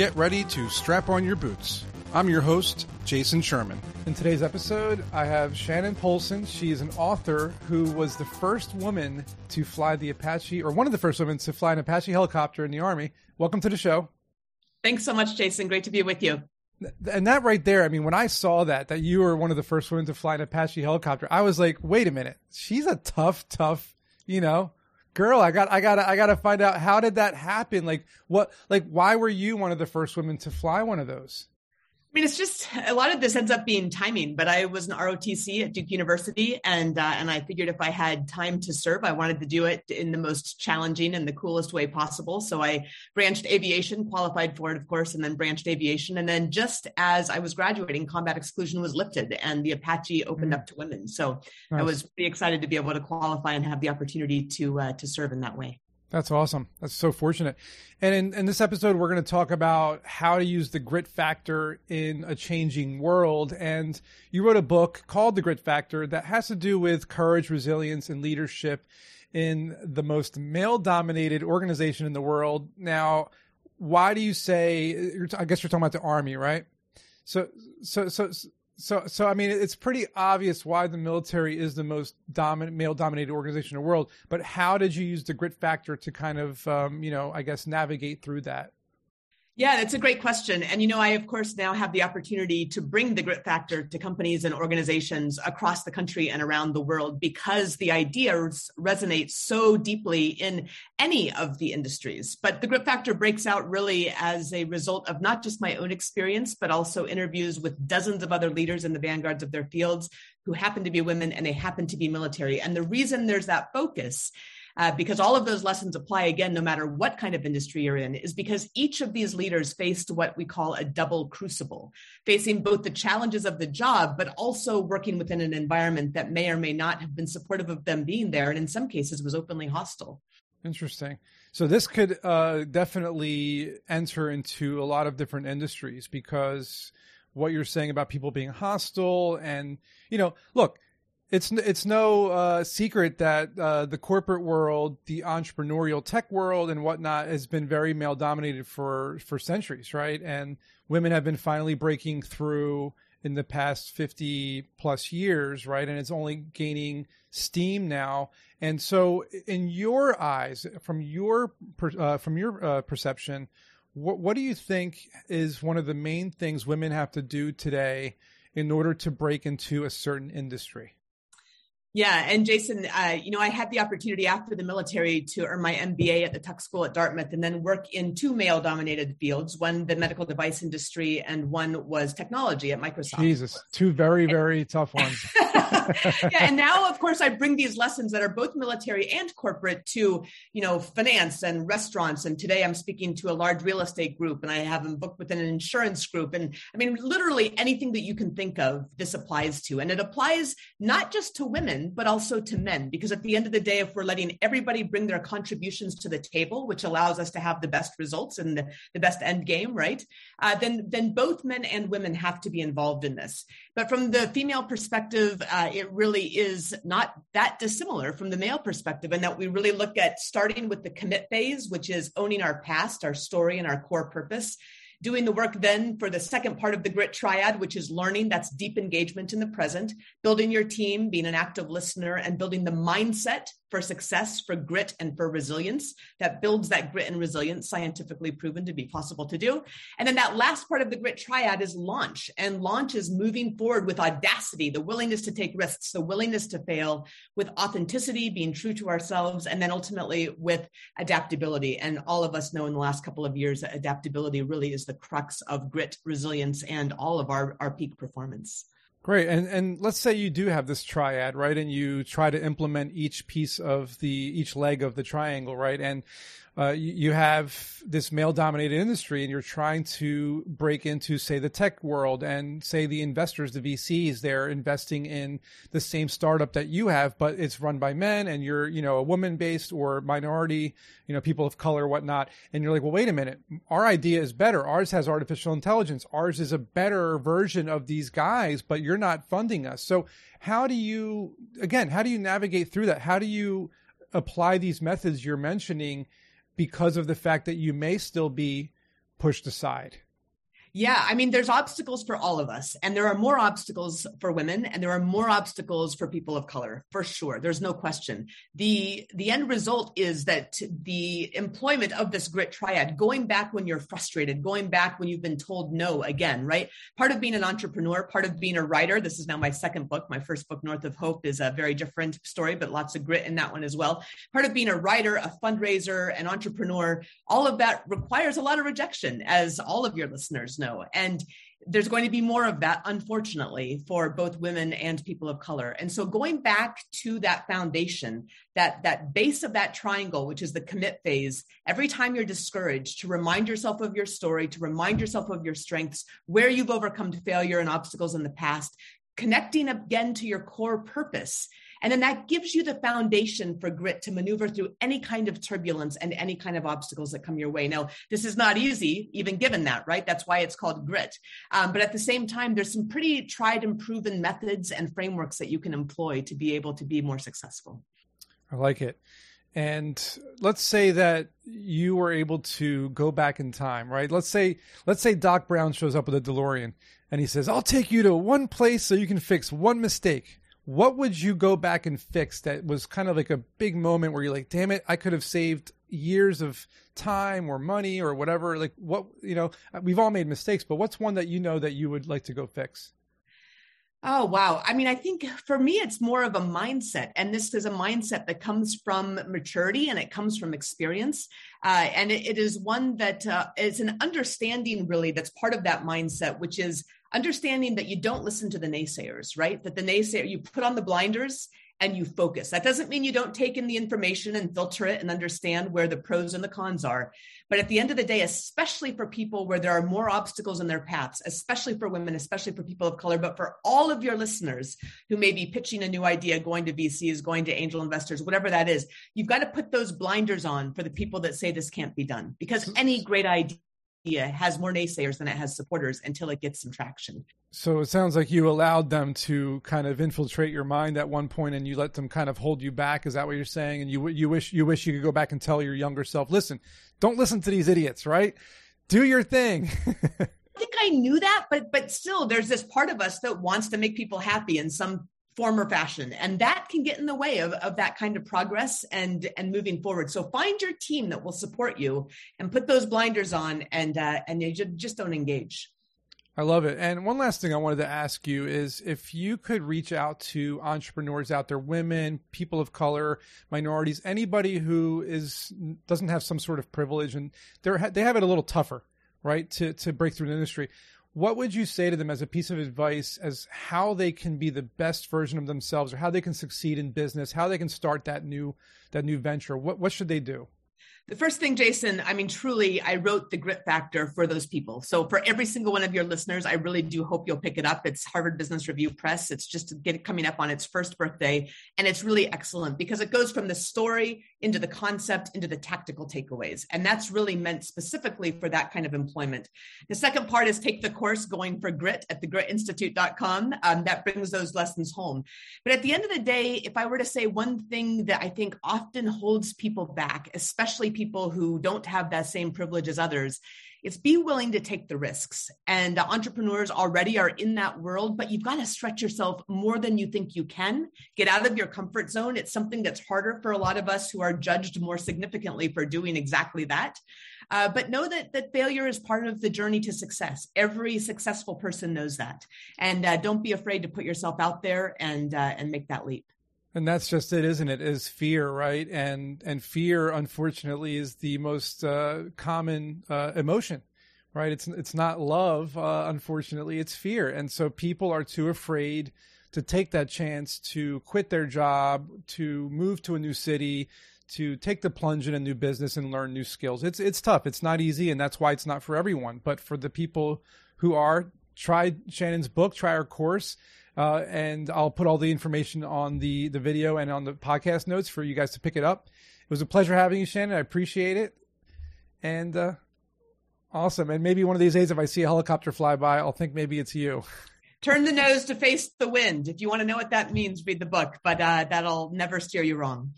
get ready to strap on your boots. I'm your host, Jason Sherman. In today's episode, I have Shannon Polson. She is an author who was the first woman to fly the Apache, or one of the first women to fly an Apache helicopter in the Army. Welcome to the show. Thanks so much, Jason. Great to be with you. And that right there, I mean, when I saw that, that you were one of the first women to fly an Apache helicopter, I was like, wait a minute. She's a tough, tough, you know, girl. I got, I got, I got to find out how did that happen? Like, what, like, why were you one of the first women to fly one of those? I mean, it's just a lot of this ends up being timing. But I was an ROTC at Duke University, and uh, and I figured if I had time to serve, I wanted to do it in the most challenging and the coolest way possible. So I branched aviation, qualified for it, of course, and then branched aviation. And then just as I was graduating, combat exclusion was lifted, and the Apache opened mm-hmm. up to women. So nice. I was pretty excited to be able to qualify and have the opportunity to uh, to serve in that way. That's awesome. That's so fortunate. And in, in this episode, we're going to talk about how to use the grit factor in a changing world. And you wrote a book called The Grit Factor that has to do with courage, resilience, and leadership in the most male dominated organization in the world. Now, why do you say, I guess you're talking about the army, right? So, so, so, so, so I mean, it's pretty obvious why the military is the most dominant, male-dominated organization in the world. But how did you use the grit factor to kind of, um, you know, I guess navigate through that? Yeah, that's a great question. And, you know, I, of course, now have the opportunity to bring the grit factor to companies and organizations across the country and around the world because the ideas resonate so deeply in any of the industries. But the grit factor breaks out really as a result of not just my own experience, but also interviews with dozens of other leaders in the vanguards of their fields who happen to be women and they happen to be military. And the reason there's that focus uh, because all of those lessons apply again, no matter what kind of industry you're in, is because each of these leaders faced what we call a double crucible, facing both the challenges of the job, but also working within an environment that may or may not have been supportive of them being there, and in some cases was openly hostile. Interesting. So this could uh, definitely enter into a lot of different industries because what you're saying about people being hostile and you know, look, it's it's no uh, secret that uh, the corporate world, the entrepreneurial tech world, and whatnot has been very male dominated for for centuries, right? And women have been finally breaking through in the past fifty plus years, right? And it's only gaining steam now. And so, in your eyes, from your uh, from your uh, perception, what what do you think is one of the main things women have to do today in order to break into a certain industry? Yeah, and Jason, uh, you know, I had the opportunity after the military to earn my MBA at the Tuck School at Dartmouth, and then work in two male-dominated fields: one the medical device industry, and one was technology at Microsoft. Jesus, two very, very tough ones. yeah, and now, of course, I bring these lessons that are both military and corporate to, you know, finance and restaurants. And today, I'm speaking to a large real estate group, and I have them booked within an insurance group. And I mean, literally anything that you can think of, this applies to, and it applies not just to women women, but also to men. Because at the end of the day, if we're letting everybody bring their contributions to the table, which allows us to have the best results and the, the best end game, right? Uh, then, then both men and women have to be involved in this. But from the female perspective, uh, it really is not that dissimilar from the male perspective, in that we really look at starting with the commit phase, which is owning our past, our story, and our core purpose doing the work then for the second part of the grit triad, which is learning, that's deep engagement in the present, building your team, being an active listener, and building the mindset for success, for grit, and for resilience that builds that grit and resilience, scientifically proven to be possible to do. And then that last part of the grit triad is launch. And launch is moving forward with audacity, the willingness to take risks, the willingness to fail, with authenticity, being true to ourselves, and then ultimately with adaptability. And all of us know in the last couple of years that adaptability really is the crux of grit, resilience, and all of our, our peak performance. Great. And and let's say you do have this triad, right? And you try to implement each piece of the each leg of the triangle, right? And uh, you, have this male dominated industry and you're trying to break into say the tech world and say the investors the vcs they're investing in the same startup that you have but it's run by men and you're you know a woman based or minority you know people of color whatnot. And you're like well wait a minute. Our idea is better. Ours has artificial intelligence. Ours is a better version of these guys but you're not funding us. So how do you again how do you navigate through that? How do you apply these methods you're mentioning because of the fact that you may still be pushed aside? Yeah, I mean, there's obstacles for all of us, and there are more obstacles for women, and there are more obstacles for people of color, for sure. There's no question. the The end result is that the employment of this grit triad, going back when you're frustrated, going back when you've been told no again, right? Part of being an entrepreneur, part of being a writer. This is now my second book. My first book, North of Hope, is a very different story, but lots of grit in that one as well. Part of being a writer, a fundraiser, an entrepreneur, all of that requires a lot of rejection, as all of your listeners know. And there's going to be more of that, unfortunately, for both women and people of color. And so going back to that foundation, that, that base of that triangle, which is the commit phase, every time you're discouraged, to remind yourself of your story, to remind yourself of your strengths, where you've overcome failure and obstacles in the past, connecting again to your core purpose and then that gives you the foundation for grit to maneuver through any kind of turbulence and any kind of obstacles that come your way. Now, this is not easy, even given that, right? That's why it's called grit. Um, but at the same time, there's some pretty tried and proven methods and frameworks that you can employ to be able to be more successful. I like it. And let's say that you were able to go back in time, right? Let's say let's say Doc Brown shows up with a DeLorean and he says, "I'll take you to one place so you can fix one mistake." What would you go back and fix that was kind of like a big moment where you're like, damn it, I could have saved years of time or money or whatever? Like, what, you know, we've all made mistakes, but what's one that you know that you would like to go fix? Oh, wow. I mean, I think for me, it's more of a mindset. And this is a mindset that comes from maturity and it comes from experience. Uh, and it, it is one that uh, is an understanding, really, that's part of that mindset, which is understanding that you don't listen to the naysayers, right? That the naysayer, you put on the blinders and you focus. That doesn't mean you don't take in the information and filter it and understand where the pros and the cons are. But at the end of the day, especially for people where there are more obstacles in their paths, especially for women, especially for people of color, but for all of your listeners who may be pitching a new idea, going to VCs, going to angel investors, whatever that is, you've got to put those blinders on for the people that say this can't be done because any great idea has more naysayers than it has supporters until it gets some traction. So it sounds like you allowed them to kind of infiltrate your mind at one point, and you let them kind of hold you back. Is that what you're saying? And you you wish you wish you could go back and tell your younger self, listen, don't listen to these idiots, right? Do your thing. I think I knew that, but but still, there's this part of us that wants to make people happy in some form or fashion and that can get in the way of, of that kind of progress and and moving forward. So find your team that will support you and put those blinders on and uh, and you just don't engage. I love it. And one last thing I wanted to ask you is if you could reach out to entrepreneurs out there, women, people of color, minorities, anybody who is doesn't have some sort of privilege and they they have it a little tougher, right, to to break through the industry what would you say to them as a piece of advice as how they can be the best version of themselves or how they can succeed in business how they can start that new that new venture? What what should they do the first thing, Jason, I mean, truly, I wrote the grit factor for those people. So for every single one of your listeners, I really do hope you'll pick it up. It's Harvard Business Review Press. It's just get coming up on its first birthday. And it's really excellent because it goes from the story into the concept, into the tactical takeaways. And that's really meant specifically for that kind of employment. The second part is take the course going for grit at thegritinstitute.com. Um, that brings those lessons home. But at the end of the day, if I were to say one thing that I think often holds people back, especially people who don't have that same privilege as others it's be willing to take the risks. And uh, entrepreneurs already are in that world but you've got to stretch yourself more than you think you can. Get out of your comfort zone. It's something that's harder for a lot of us who are judged more significantly for doing exactly that. Uh, but know that that failure is part of the journey to success. Every successful person knows that. And uh, don't be afraid to put yourself out there and uh, and make that leap and that's just it, isn't it? Is fear, right? And and fear, unfortunately, is the most uh, common uh, emotion, right? It's it's not love, uh, unfortunately, it's fear. And so people are too afraid to take that chance to quit their job, to move to a new city, to take the plunge in a new business and learn new skills. It's it's tough. It's not easy, and that's why it's not for everyone. But for the people who are, try Shannon's book, try our course uh, and I'll put all the information on the the video and on the podcast notes for you guys to pick it up. It was a pleasure having you, Shannon. I appreciate it, and uh, awesome. And maybe one of these days, if I see a helicopter fly by, I'll think maybe it's you. Turn the nose to face the wind. If you want to know what that means, read the book. But uh, that'll never steer you wrong.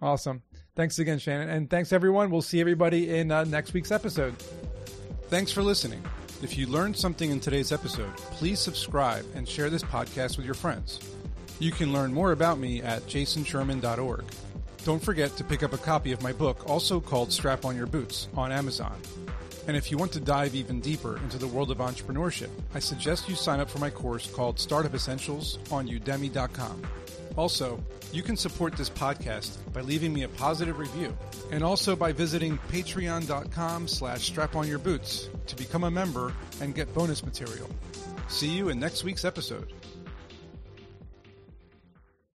Awesome. Thanks again, Shannon, and thanks everyone. We'll see everybody in uh, next week's episode. Thanks for listening. If you learned something in today's episode, please subscribe and share this podcast with your friends. You can learn more about me at jasonsherman.org. Don't forget to pick up a copy of my book, also called Strap on Your Boots, on Amazon. And if you want to dive even deeper into the world of entrepreneurship, I suggest you sign up for my course called Startup Essentials on udemy.com. Also, you can support this podcast by leaving me a positive review and also by visiting patreon.com slash straponyourboots to become a member and get bonus material. See you in next week's episode.